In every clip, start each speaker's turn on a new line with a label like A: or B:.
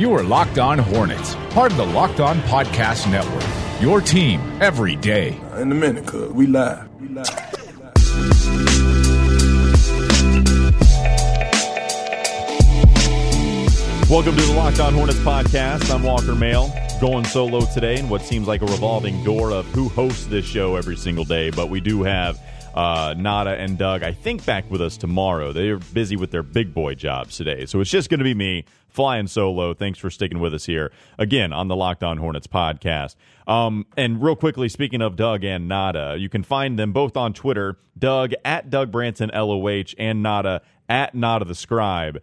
A: You are Locked On Hornets, part of the Locked On Podcast Network. Your team every day.
B: In a minute, cuz we live. We live.
C: Welcome to the Locked On Hornets podcast. I'm Walker Mail, going solo today in what seems like a revolving door of who hosts this show every single day. But we do have uh, Nada and Doug, I think, back with us tomorrow. They're busy with their big boy jobs today. So it's just going to be me flying solo. Thanks for sticking with us here again on the Locked On Hornets podcast. Um, and real quickly, speaking of Doug and Nada, you can find them both on Twitter Doug at Doug Branson LOH and Nada at Nada the Scribe.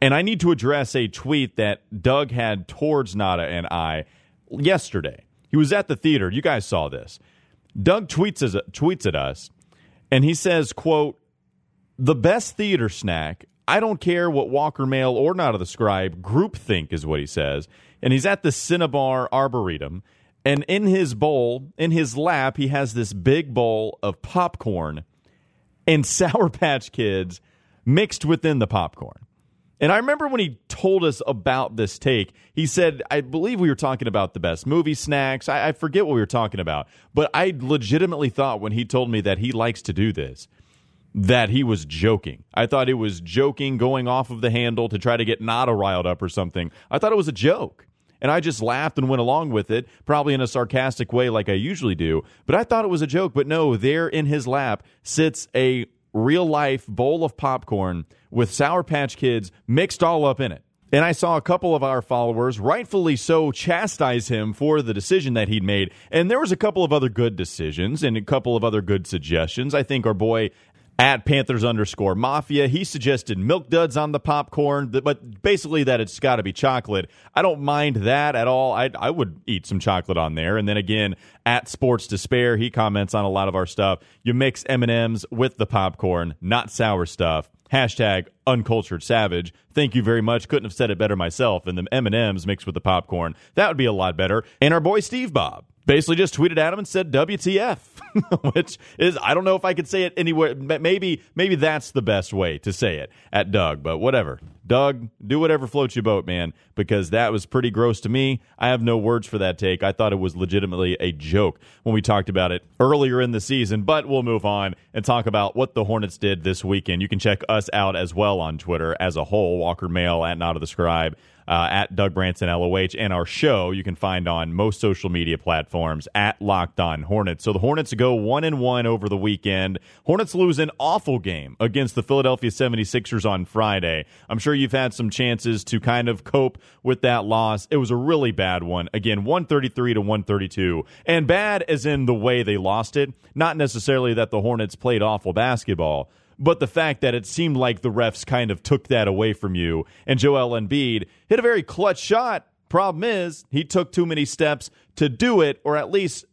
C: And I need to address a tweet that Doug had towards Nada and I yesterday. He was at the theater. You guys saw this. Doug tweets as, tweets at us, and he says, "quote The best theater snack. I don't care what Walker Mail or Nada the Scribe group think is what he says." And he's at the Cinnabar Arboretum, and in his bowl, in his lap, he has this big bowl of popcorn and Sour Patch Kids mixed within the popcorn. And I remember when he told us about this take, he said, I believe we were talking about the best movie snacks. I, I, forget what we were talking about, but I legitimately thought when he told me that he likes to do this, that he was joking. I thought it was joking, going off of the handle to try to get Nada riled up or something. I thought it was a joke. And I just laughed and went along with it, probably in a sarcastic way like I usually do. But I thought it was a joke. But no, there in his lap sits a real life bowl of popcorn with Sour Patch Kids mixed all up in it. And I saw a couple of our followers, rightfully so, chastise him for the decision that he'd made. And there was a couple of other good decisions and a couple of other good suggestions. I think our boy at Panthers underscore Mafia. He suggested milk duds on the popcorn, but basically that it's got to be chocolate. I don't mind that at all. I I would eat some chocolate on there. And then again, at Sports Despair, he comments on a lot of our stuff. You mix M and M's with the popcorn, not sour stuff. Hashtag uncultured savage. Thank you very much. Couldn't have said it better myself. And the M and M's mixed with the popcorn, that would be a lot better. And our boy Steve Bob basically just tweeted at him and said WTF, which is I don't know if I could say it anywhere. Maybe maybe that's the best way to say it at Doug, but whatever. Doug, do whatever floats your boat, man, because that was pretty gross to me. I have no words for that take. I thought it was legitimately a joke when we talked about it earlier in the season, but we'll move on and talk about what the Hornets did this weekend. You can check us out as well on Twitter as a whole, Walker Mail at Nada the Scribe uh, at Doug Branson LOH, and our show you can find on most social media platforms at Locked On Hornets. So the Hornets go one and one over the weekend. Hornets lose an awful game against the Philadelphia 76ers on Friday. I'm sure you've had some chances to kind of cope with that loss. It was a really bad one. Again, 133 to 132, and bad as in the way they lost it, not necessarily that the Hornets played awful basketball but the fact that it seemed like the refs kind of took that away from you. And Joel Embiid hit a very clutch shot. Problem is, he took too many steps to do it, or at least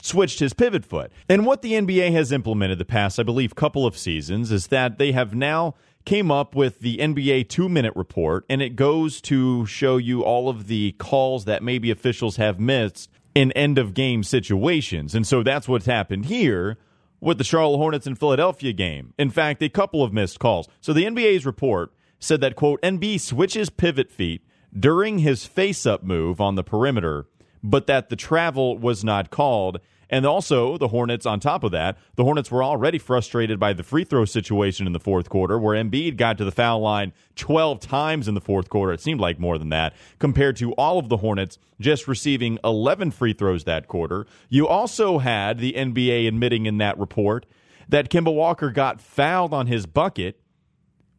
C: switched his pivot foot. And what the NBA has implemented the past, I believe, couple of seasons is that they have now came up with the NBA two minute report, and it goes to show you all of the calls that maybe officials have missed in end of game situations. And so that's what's happened here with the Charlotte Hornets and Philadelphia game. In fact, a couple of missed calls. So the NBA's report said that, quote, Embiid switches pivot feet during his face up move on the perimeter, but that the travel was not called and also, the Hornets, on top of that, the Hornets were already frustrated by the free throw situation in the fourth quarter, where Embiid got to the foul line 12 times in the fourth quarter. It seemed like more than that, compared to all of the Hornets just receiving 11 free throws that quarter. You also had the NBA admitting in that report that Kemba Walker got fouled on his bucket,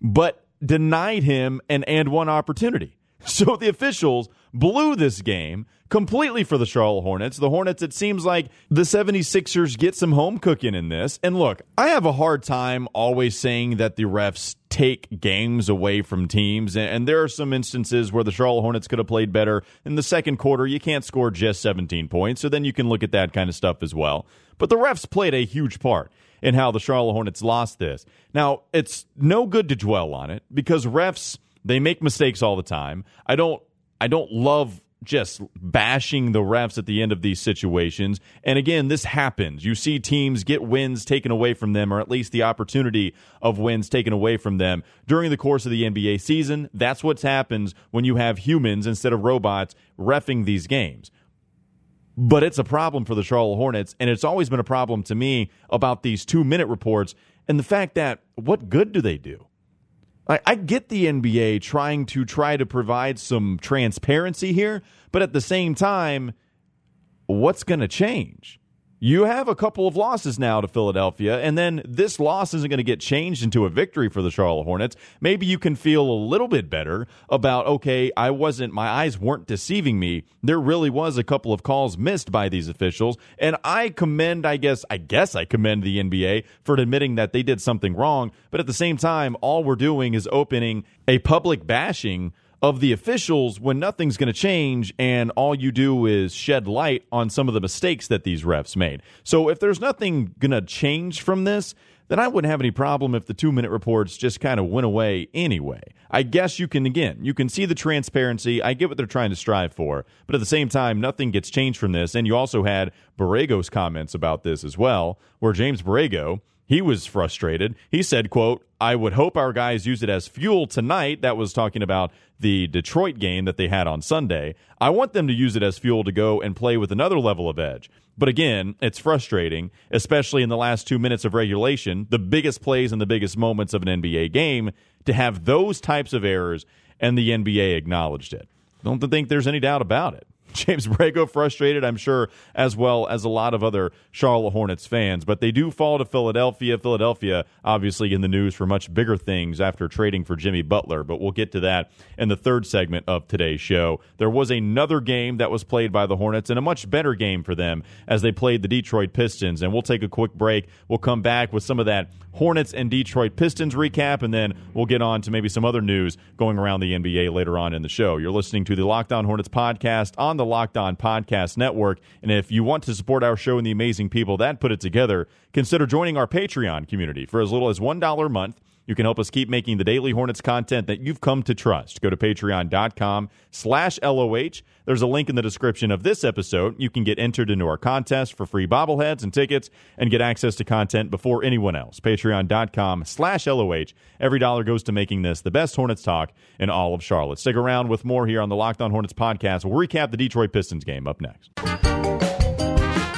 C: but denied him an and one opportunity. So the officials blew this game completely for the Charlotte Hornets. The Hornets, it seems like the 76ers get some home cooking in this. And look, I have a hard time always saying that the refs take games away from teams. And there are some instances where the Charlotte Hornets could have played better. In the second quarter, you can't score just 17 points. So then you can look at that kind of stuff as well. But the refs played a huge part in how the Charlotte Hornets lost this. Now, it's no good to dwell on it because refs they make mistakes all the time. I don't I don't love just bashing the refs at the end of these situations. And again, this happens. You see teams get wins taken away from them, or at least the opportunity of wins taken away from them during the course of the NBA season. That's what happens when you have humans instead of robots refing these games. But it's a problem for the Charlotte Hornets, and it's always been a problem to me about these two minute reports and the fact that what good do they do? I, I get the NBA trying to try to provide some transparency here, but at the same time, what's going to change? You have a couple of losses now to Philadelphia, and then this loss isn't going to get changed into a victory for the Charlotte Hornets. Maybe you can feel a little bit better about, okay, I wasn't, my eyes weren't deceiving me. There really was a couple of calls missed by these officials, and I commend, I guess, I guess I commend the NBA for admitting that they did something wrong, but at the same time, all we're doing is opening a public bashing of the officials when nothing's going to change and all you do is shed light on some of the mistakes that these refs made. So if there's nothing going to change from this, then I wouldn't have any problem if the two minute reports just kind of went away anyway. I guess you can, again, you can see the transparency. I get what they're trying to strive for, but at the same time, nothing gets changed from this. And you also had Borrego's comments about this as well, where James Borrego he was frustrated. He said, quote, I would hope our guys use it as fuel tonight. That was talking about the Detroit game that they had on Sunday. I want them to use it as fuel to go and play with another level of edge. But again, it's frustrating, especially in the last two minutes of regulation, the biggest plays and the biggest moments of an NBA game, to have those types of errors, and the NBA acknowledged it. Don't think there's any doubt about it. James Borrego frustrated, I'm sure, as well as a lot of other Charlotte Hornets fans. But they do fall to Philadelphia. Philadelphia, obviously, in the news for much bigger things after trading for Jimmy Butler. But we'll get to that in the third segment of today's show. There was another game that was played by the Hornets, and a much better game for them as they played the Detroit Pistons. And we'll take a quick break. We'll come back with some of that Hornets and Detroit Pistons recap, and then we'll get on to maybe some other news going around the NBA later on in the show. You're listening to the Locked On Hornets podcast on the the Locked On Podcast Network. And if you want to support our show and the amazing people that put it together, consider joining our Patreon community for as little as $1 a month. You can help us keep making the Daily Hornets content that you've come to trust. Go to patreon.com slash LOH. There's a link in the description of this episode. You can get entered into our contest for free bobbleheads and tickets and get access to content before anyone else. Patreon.com slash LOH. Every dollar goes to making this the best Hornets talk in all of Charlotte. Stick around with more here on the Locked On Hornets podcast. We'll recap the Detroit Pistons game up next.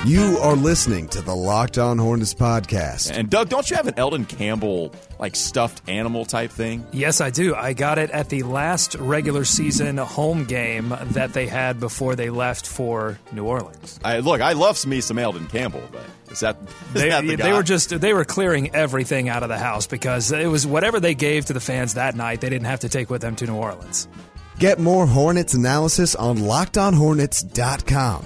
D: You are listening to the Locked On Hornets podcast.
E: And Doug, don't you have an Elden Campbell like stuffed animal type thing?
F: Yes, I do. I got it at the last regular season home game that they had before they left for New Orleans.
E: I look, I love me some Elden Campbell, but is that, is
F: they,
E: that the
F: they were just they were clearing everything out of the house because it was whatever they gave to the fans that night. They didn't have to take with them to New Orleans.
D: Get more Hornets analysis on LockedOnHornets.com.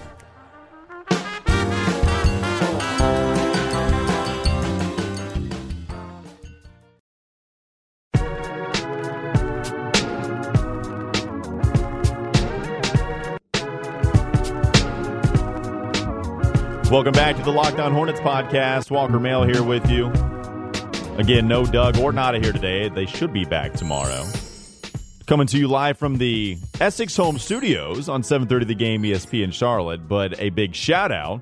C: Welcome back to the Locked On Hornets podcast. Walker Mail here with you. Again, no Doug or Nada here today. They should be back tomorrow. Coming to you live from the Essex Home Studios on 7:30 The Game ESP in Charlotte. But a big shout out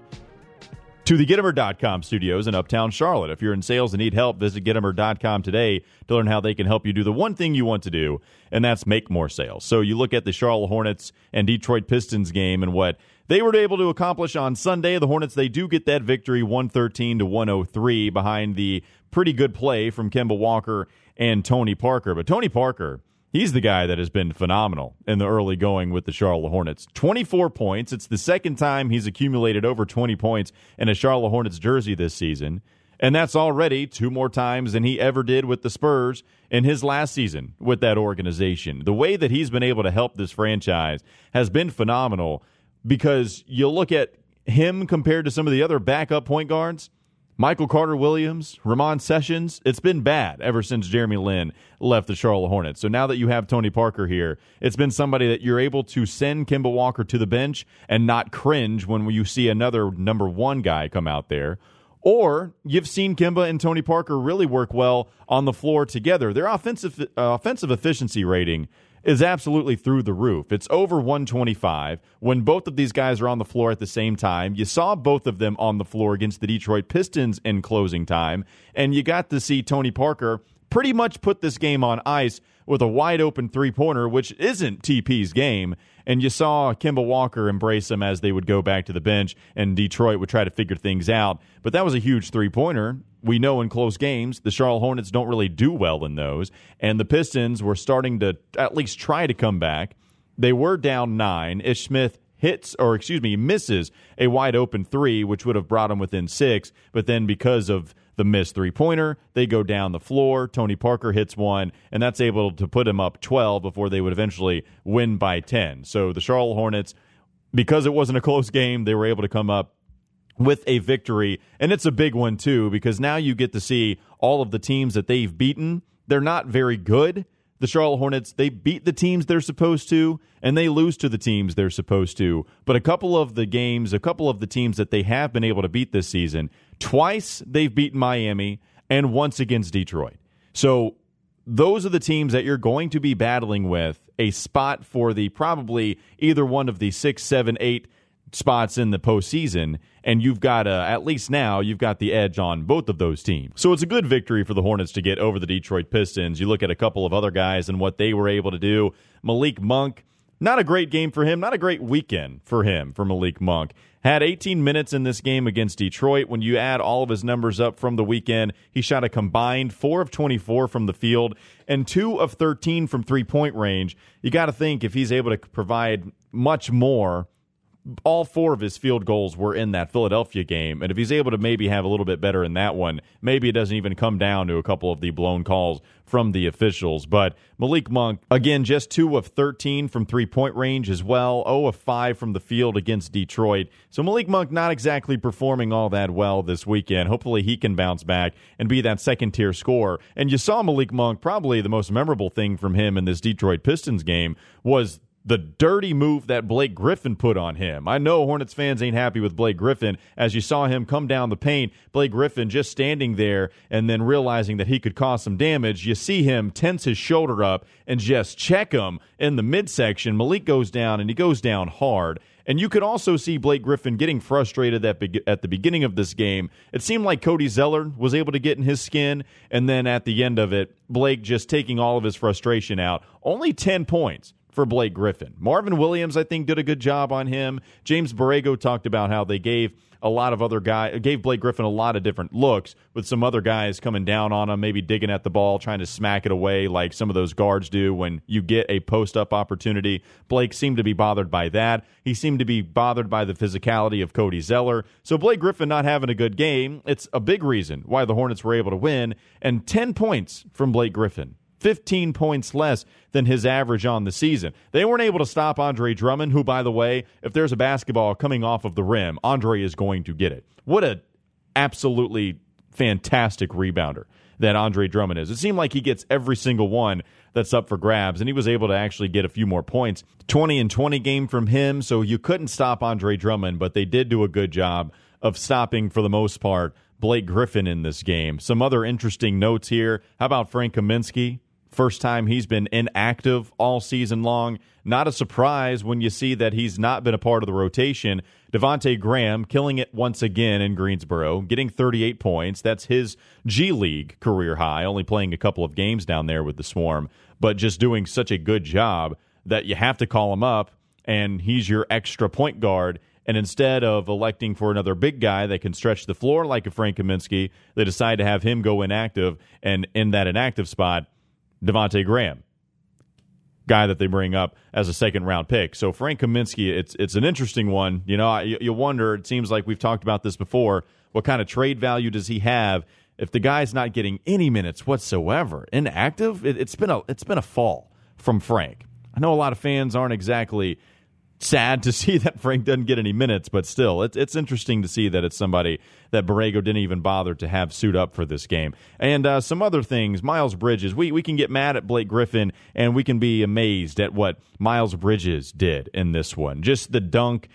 C: to the Gitomer.com studios in Uptown Charlotte. If you're in sales and need help, visit Gitomer.com today to learn how they can help you do the one thing you want to do, and that's make more sales. So you look at the Charlotte Hornets and Detroit Pistons game and what they were able to accomplish on Sunday. The Hornets, they do get that victory 113 to 103 behind the pretty good play from Kemba Walker and Tony Parker. But Tony Parker, he's the guy that has been phenomenal in the early going with the Charlotte Hornets. 24 points. It's the second time he's accumulated over 20 points in a Charlotte Hornets jersey this season. And that's already two more times than he ever did with the Spurs in his last season with that organization. The way that he's been able to help this franchise has been phenomenal because you look at him compared to some of the other backup point guards. Michael Carter Williams, Ramon Sessions, it's been bad ever since Jeremy Lin left the Charlotte Hornets. So now that you have Tony Parker here, it's been somebody that you're able to send Kemba Walker to the bench and not cringe when you see another number one guy come out there. Or you've seen Kemba and Tony Parker really work well on the floor together. Their offensive uh, offensive efficiency rating is absolutely through the roof. It's over 125 when both of these guys are on the floor at the same time. You saw both of them on the floor against the Detroit Pistons in closing time, and you got to see Tony Parker pretty much put this game on ice with a wide open three pointer, which isn't TP's game. And you saw Kemba Walker embrace him as they would go back to the bench, and Detroit would try to figure things out. But that was a huge three pointer. We know in close games, the Charlotte Hornets don't really do well in those. And the Pistons were starting to at least try to come back. They were down nine. Ish Smith hits, or excuse me, misses a wide open three, which would have brought them within six. But then because of the missed three pointer. They go down the floor. Tony Parker hits one, and that's able to put him up 12 before they would eventually win by 10. So the Charlotte Hornets, because it wasn't a close game, they were able to come up with a victory. And it's a big one, too, because now you get to see all of the teams that they've beaten. They're not very good the Charlotte Hornets, they beat the teams they're supposed to, and they lose to the teams they're supposed to. But a couple of the games, a couple of the teams that they have been able to beat this season, twice they've beaten Miami, and once against Detroit. So those are the teams that you're going to be battling with a spot for the probably either one of the six, seven, eight spots in the postseason, and you've got a, at least now you've got the edge on both of those teams. So it's a good victory for the Hornets to get over the Detroit Pistons. You look at a couple of other guys and what they were able to do. Malik Monk, not a great game for him, not a great weekend for him for Malik Monk. Had 18 minutes in this game against Detroit. When you add all of his numbers up from the weekend, he shot a combined 4 of 24 from the field and 2 of 13 from three point range. You got to think if he's able to provide much more all four of his field goals were in that Philadelphia game. And if he's able to maybe have a little bit better in that one, maybe it doesn't even come down to a couple of the blown calls from the officials. But Malik Monk, again, just two of 13 from three point range as well, 0 of 5 from the field against Detroit. So Malik Monk not exactly performing all that well this weekend. Hopefully he can bounce back and be that second tier scorer. And you saw Malik Monk, probably the most memorable thing from him in this Detroit Pistons game was the dirty move that Blake Griffin put on him. I know Hornets fans ain't happy with Blake Griffin. As you saw him come down the paint, Blake Griffin just standing there and then realizing that he could cause some damage. You see him tense his shoulder up and just check him in the midsection. Malik goes down and he goes down hard. And you could also see Blake Griffin getting frustrated at, at the beginning of this game. It seemed like Cody Zeller was able to get in his skin, and then at the end of it, Blake just taking all of his frustration out. Only 10 points for Blake Griffin. Marvin Williams, I think, did a good job on him. James Borrego talked about how they gave a lot of other guys, gave Blake Griffin a lot of different looks with some other guys coming down on him, maybe digging at the ball, trying to smack it away like some of those guards do when you get a post up opportunity. Blake seemed to be bothered by that. He seemed to be bothered by the physicality of Cody Zeller. So Blake Griffin not having a good game, it's a big reason why the Hornets were able to win. And 10 points from Blake Griffin. 15 points less than his average on the season. They weren't able to stop Andre Drummond, who, by the way, if there's a basketball coming off of the rim, Andre is going to get it. What a absolutely fantastic rebounder that Andre Drummond is. It seemed like he gets every single one that's up for grabs, and he was able to actually get a few more points. 20 and 20 game from him, so you couldn't stop Andre Drummond, but they did do a good job of stopping, for the most part, Blake Griffin in this game. Some other interesting notes here. How about Frank Kaminsky? First time he's been inactive all season long. Not a surprise when you see that he's not been a part of the rotation. Devonte Graham killing it once again in Greensboro, getting 38 points. That's his G League career high, only playing a couple of games down there with the Swarm, but just doing such a good job that you have to call him up, and he's your extra point guard. And instead of electing for another big guy that can stretch the floor like a Frank Kaminsky, they decide to have him go inactive. And in that inactive spot, Devonte Graham, guy that they bring up as a second round pick. So Frank Kaminsky, it's it's an interesting one. You know, you, you wonder. It seems like we've talked about this before. What kind of trade value does he have if the guy's not getting any minutes whatsoever, inactive? It, it's been a it's been a fall from Frank. I know a lot of fans aren't exactly sad to see that Frank doesn't get any minutes, but still, it's it's interesting to see that it's somebody that Borrego didn't even bother to have suit up for this game. And uh, some other things, Miles Bridges. We we can get mad at Blake Griffin, and we can be amazed at what Miles Bridges did in this one. Just the dunk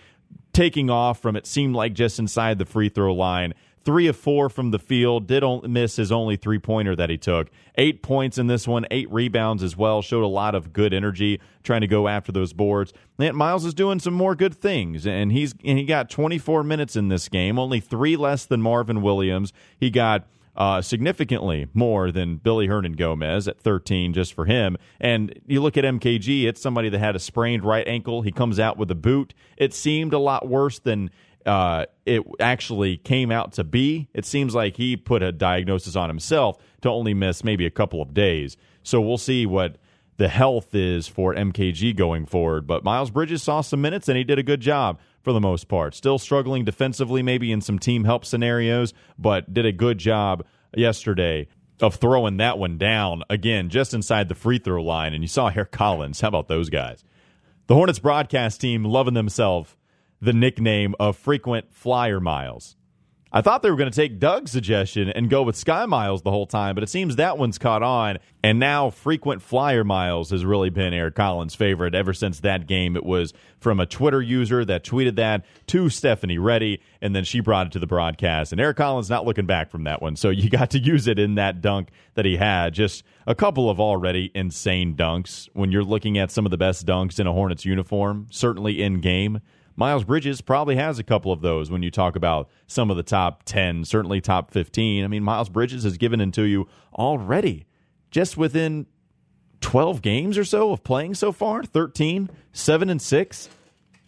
C: taking off from it seemed like just inside the free throw line three of four from the field. Did miss his only three pointer that he took. Eight points in this one, eight rebounds as well. Showed a lot of good energy trying to go after those boards. And Miles is doing some more good things, and he's and he got 24 minutes in this game, only three less than Marvin Williams. He got uh, significantly more than Willy Hernangomez at 13 just for him. And you look at MKG, it's somebody that had a sprained right ankle. He comes out with a boot. It seemed a lot worse than uh, it actually came out to be. It seems like he put a diagnosis on himself to only miss maybe a couple of days. So we'll see what the health is for MKG going forward. But Miles Bridges saw some minutes and he did a good job for the most part. Still struggling defensively, maybe in some team help scenarios, but did a good job yesterday of throwing that one down again just inside the free throw line. And you saw Eric Collins. How about those guys? The Hornets broadcast team loving themselves the nickname of frequent flyer miles. I thought they were going to take Doug's suggestion and go with Sky Miles the whole time, but it seems that one's caught on. And now frequent flyer miles has really been Eric Collins' favorite ever since that game. It was from a Twitter user that tweeted that to Stephanie Ready, and then she brought it to the broadcast. And Eric Collins not looking back from that one. So you got to use it in that dunk that he had. Just a couple of already insane dunks when you're looking at some of the best dunks in a Hornets uniform, certainly in game. Miles Bridges probably has a couple of those when you talk about some of the top 10, certainly top 15. I mean, Miles Bridges has given into you already just within 12 games or so of playing so far 13, 7 and 6.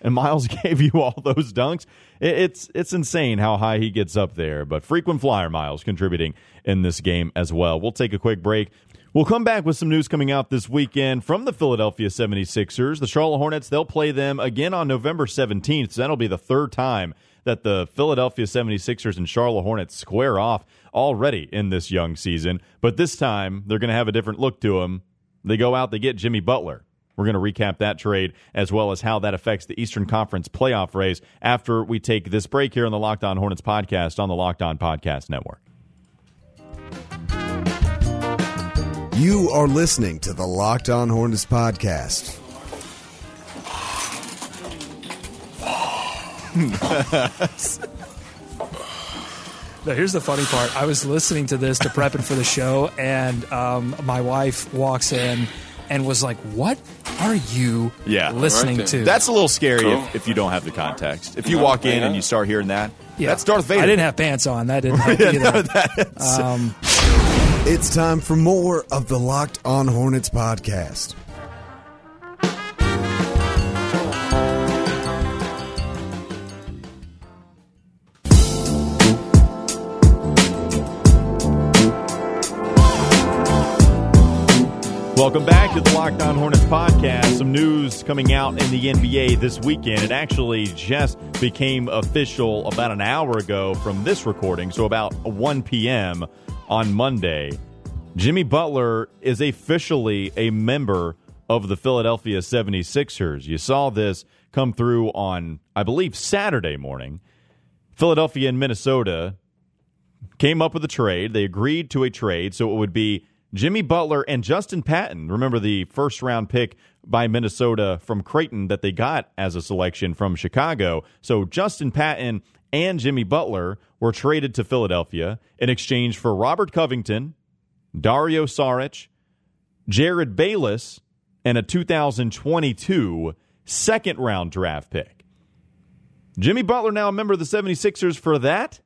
C: And Miles gave you all those dunks. It's it's insane how high he gets up there. But frequent flyer Miles contributing in this game as well. We'll take a quick break. We'll come back with some news coming out this weekend from the Philadelphia 76ers. The Charlotte Hornets, they'll play them again on November 17th. So that'll be the third time that the Philadelphia 76ers and Charlotte Hornets square off already in this young season. But this time, they're going to have a different look to them. They go out, they get Jimmy Butler. We're going to recap that trade as well as how that affects the Eastern Conference playoff race after we take this break here on the Locked On Hornets podcast on the Locked On Podcast Network.
D: You are listening to the Locked On Hornets podcast.
F: Now, here's the funny part. I was listening to this to prepping for the show, and um, my wife walks in and was like, "What are you
E: Yeah,
F: listening
B: right
F: to?"
E: That's a little scary
B: Cool.
E: if, if you don't have the context. If you walk in and you start hearing that,
F: Yeah.
E: that's Darth Vader.
F: I didn't have pants on. That didn't help either. Um,
D: It's time for more of the Locked On Hornets podcast.
C: Welcome back to the Locked On Hornets podcast. Some news coming out in the NBA this weekend. It actually just became official about an hour ago from this recording, so about 1 p.m. on Monday. Jimmy Butler is officially a member of the Philadelphia 76ers. You saw this come through on, I believe, Saturday morning. Philadelphia and Minnesota came up with a trade. They agreed to a trade, so it would be Jimmy Butler and Justin Patton. Remember the first round pick by Minnesota from Creighton that they got as a selection from Chicago. So Justin Patton and Jimmy Butler were traded to Philadelphia in exchange for Robert Covington, Dario Saric, Jerryd Bayless, and a 2022 second round draft pick. Jimmy Butler now a member of the 76ers for that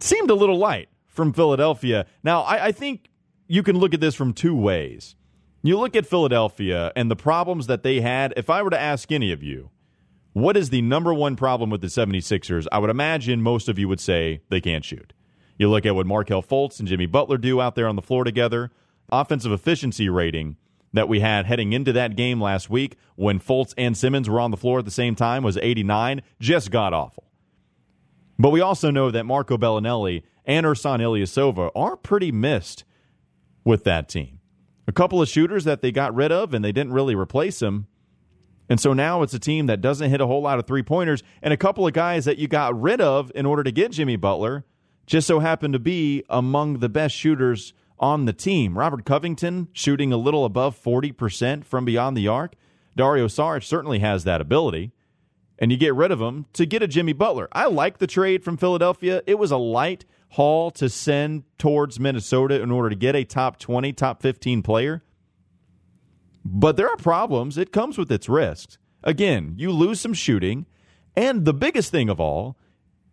C: seemed a little light from Philadelphia. Now, I, I think you can look at this from two ways. You look at Philadelphia and the problems that they had. If I were to ask any of you, what is the number one problem with the 76ers? I would imagine most of you would say they can't shoot. You look at what Markelle Fultz and Jimmy Butler do out there on the floor together, offensive efficiency rating that we had heading into that game last week when Fultz and Simmons were on the floor at the same time was 89, just god awful. But we also know that Marco Belinelli and Ersan Ilyasova are pretty missed with that team. A couple of shooters that they got rid of and they didn't really replace them. And so now it's a team that doesn't hit a whole lot of three pointers and a couple of guys that you got rid of in order to get Jimmy Butler just so happen to be among the best shooters on the team. Robert Covington shooting a little above 40% from beyond the arc. Dario Saric certainly has that ability. and you get rid of him to get a Jimmy Butler. I like the trade from Philadelphia. It was a light haul to send towards Minnesota in order to get a top 20, top 15 player. But there are problems. It comes with its risks. Again, you lose some shooting. And the biggest thing of all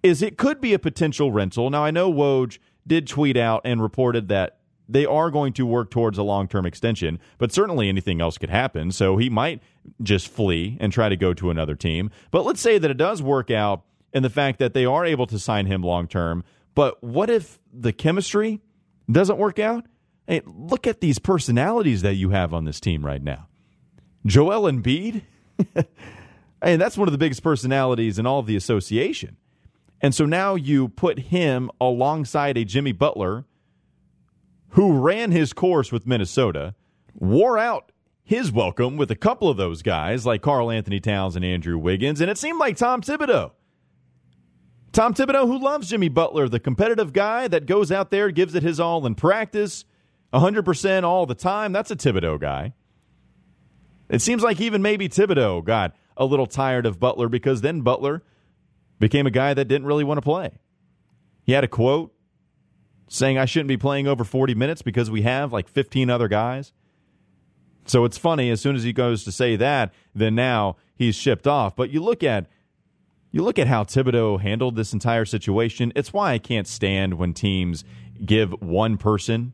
C: is it could be a potential rental. Now, I know Woj did tweet out and reported that they are going to work towards a long term extension, but certainly anything else could happen. So he might just flee and try to go to another team. But let's say that it does work out in the fact that they are able to sign him long term. But what if the chemistry doesn't work out? Hey, look at these personalities that you have on this team right now. Joel Embiid, and that's one of the biggest personalities in all of the association. And so now you put him alongside a Jimmy Butler who ran his course with Minnesota, wore out his welcome with a couple of those guys like Karl-Anthony Towns and Andrew Wiggins, and it seemed like Tom Thibodeau. Tom Thibodeau, who loves Jimmy Butler, the competitive guy that goes out there, gives it his all in practice, 100% all the time. That's a Thibodeau guy. It seems like even maybe Thibodeau got a little tired of Butler because then Butler became a guy that didn't really want to play. He had a quote saying I shouldn't be playing over 40 minutes because we have like 15 other guys. So it's funny as soon as he goes to say that, then now he's shipped off. But you look at you look at how Thibodeau handled this entire situation. It's why I can't stand when teams give one person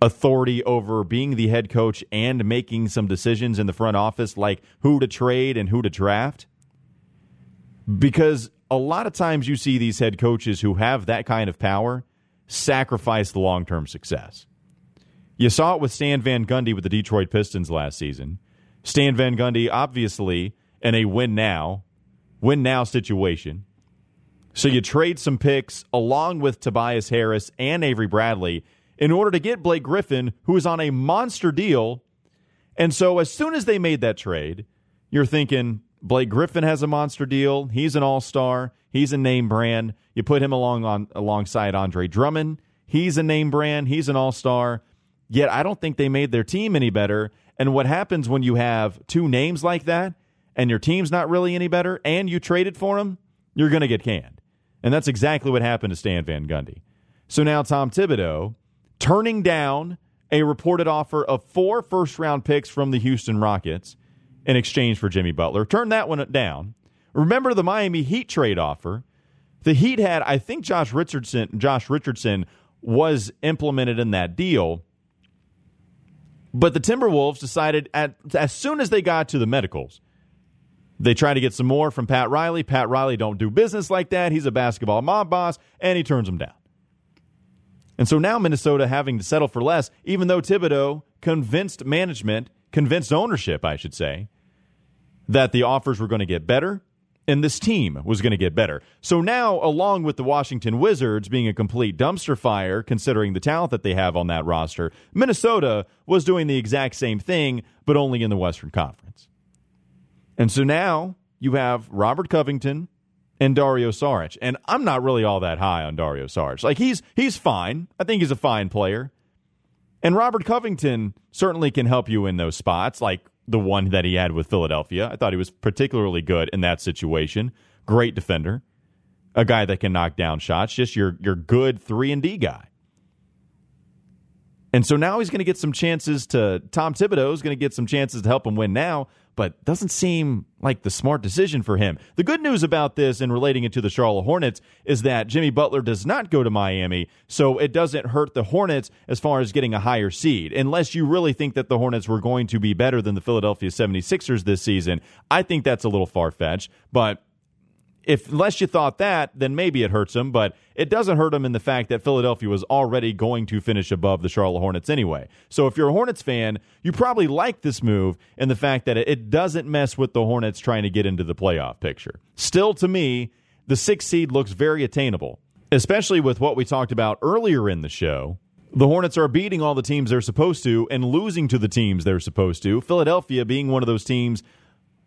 C: authority over being the head coach and making some decisions in the front office like who to trade and who to draft. Because a lot of times you see these head coaches who have that kind of power sacrifice the long term success. You saw it with Stan Van Gundy with the Detroit Pistons last season. Stan Van Gundy, obviously, in a win now, win now situation. So you trade some picks along with Tobias Harris and Avery Bradley in order to get Blake Griffin, who is on a monster deal. And so as soon as they made that trade, you're thinking Blake Griffin has a monster deal. He's an all star. He's a name brand. You put him along on alongside Andre Drummond. He's a name brand. He's an all star. Yet I don't think they made their team any better. And what happens when you have two names like that and your team's not really any better and you traded for him, you're going to get canned. And that's exactly what happened to Stan Van Gundy. So now Tom Thibodeau turning down a reported offer of four first round picks from the Houston Rockets in exchange for Jimmy Butler. Turned that one down. Remember the Miami Heat trade offer the Heat had, I think, Josh Richardson. Josh Richardson was implemented in that deal, but the Timberwolves decided at as soon as they got to the medicals, they tried to get some more from Pat Riley. Pat Riley don't do business like that. He's a basketball mob boss, and he turns them down. And so now Minnesota having to settle for less, even though Thibodeau convinced management, convinced ownership, I should say, that the offers were going to get better and this team was going to get better. So now, along with the Washington Wizards being a complete dumpster fire, considering the talent that they have on that roster, Minnesota was doing the exact same thing, but only in the Western Conference. And so now you have Robert Covington and Dario Saric. And I'm not really all that high on Dario Saric. Like he's he's fine. I think he's a fine player. And Robert Covington certainly can help you in those spots. Like the one that he had with Philadelphia. I thought he was particularly good in that situation. Great defender, a guy that can knock down shots, just your your good 3 and D guy. And so now he's going to get some chances to Tom Thibodeau is going to get some chances to help him win now, but doesn't seem like the smart decision for him. The good news about this and relating it to the Charlotte Hornets is that Jimmy Butler does not go to Miami, so it doesn't hurt the Hornets as far as getting a higher seed. Unless you really think that the Hornets were going to be better than the Philadelphia 76ers this season, I think that's a little far fetched, but if unless you thought that, then maybe it hurts them, but it doesn't hurt them in the fact that Philadelphia was already going to finish above the Charlotte Hornets anyway. So if you're a Hornets fan, you probably like this move in the fact that it doesn't mess with the Hornets trying to get into the playoff picture. Still, to me, the sixth seed looks very attainable, especially with what we talked about earlier in the show. The Hornets are beating all the teams they're supposed to and losing to the teams they're supposed to. Philadelphia being one of those teams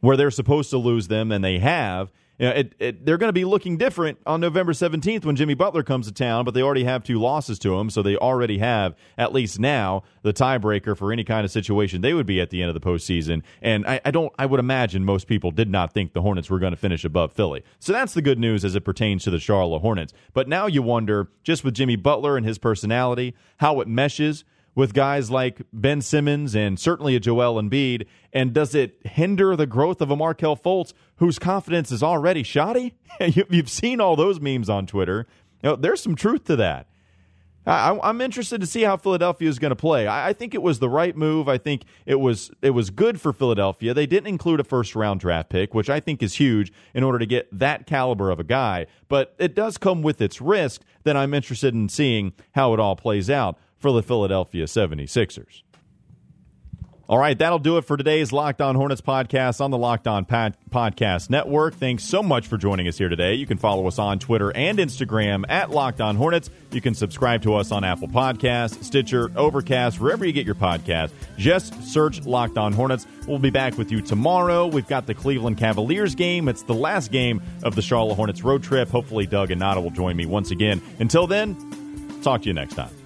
C: where they're supposed to lose them and they have You know, it, it, they're going to be looking different on November 17th when Jimmy Butler comes to town, but they already have two losses to him, so they already have, at least now, the tiebreaker for any kind of situation they would be at the end of the postseason. And I, I don't, I would imagine most people did not think the Hornets were going to finish above Philly. So that's the good news as it pertains to the Charlotte Hornets. But now you wonder, just with Jimmy Butler and his personality, how it meshes with guys like Ben Simmons and certainly a Joel Embiid? And does it hinder the growth of a Markelle Fultz whose confidence is already shoddy? You've seen all those memes on Twitter. You know, there's some truth to that. I, am interested to see how Philadelphia is going to play. I, I, think it was the right move. I think it was it was good for Philadelphia. They didn't include a first round draft pick, which I think is huge in order to get that caliber of a guy. But it does come with its risk. That I'm interested in seeing how it all plays out for the Philadelphia 76ers. All right, that'll do it for today's Locked On Hornets podcast on the Locked On Pod- Podcast Network. Thanks so much for joining us here today. You can follow us on Twitter and Instagram at Locked On Hornets. You can subscribe to us on Apple Podcasts, Stitcher, Overcast, wherever you get your podcast. Just search Locked On Hornets. We'll be back with you tomorrow. We've got the Cleveland Cavaliers game. It's the last game of the Charlotte Hornets road trip. Hopefully, Doug and Nada will join me once again. Until then, talk to you next time.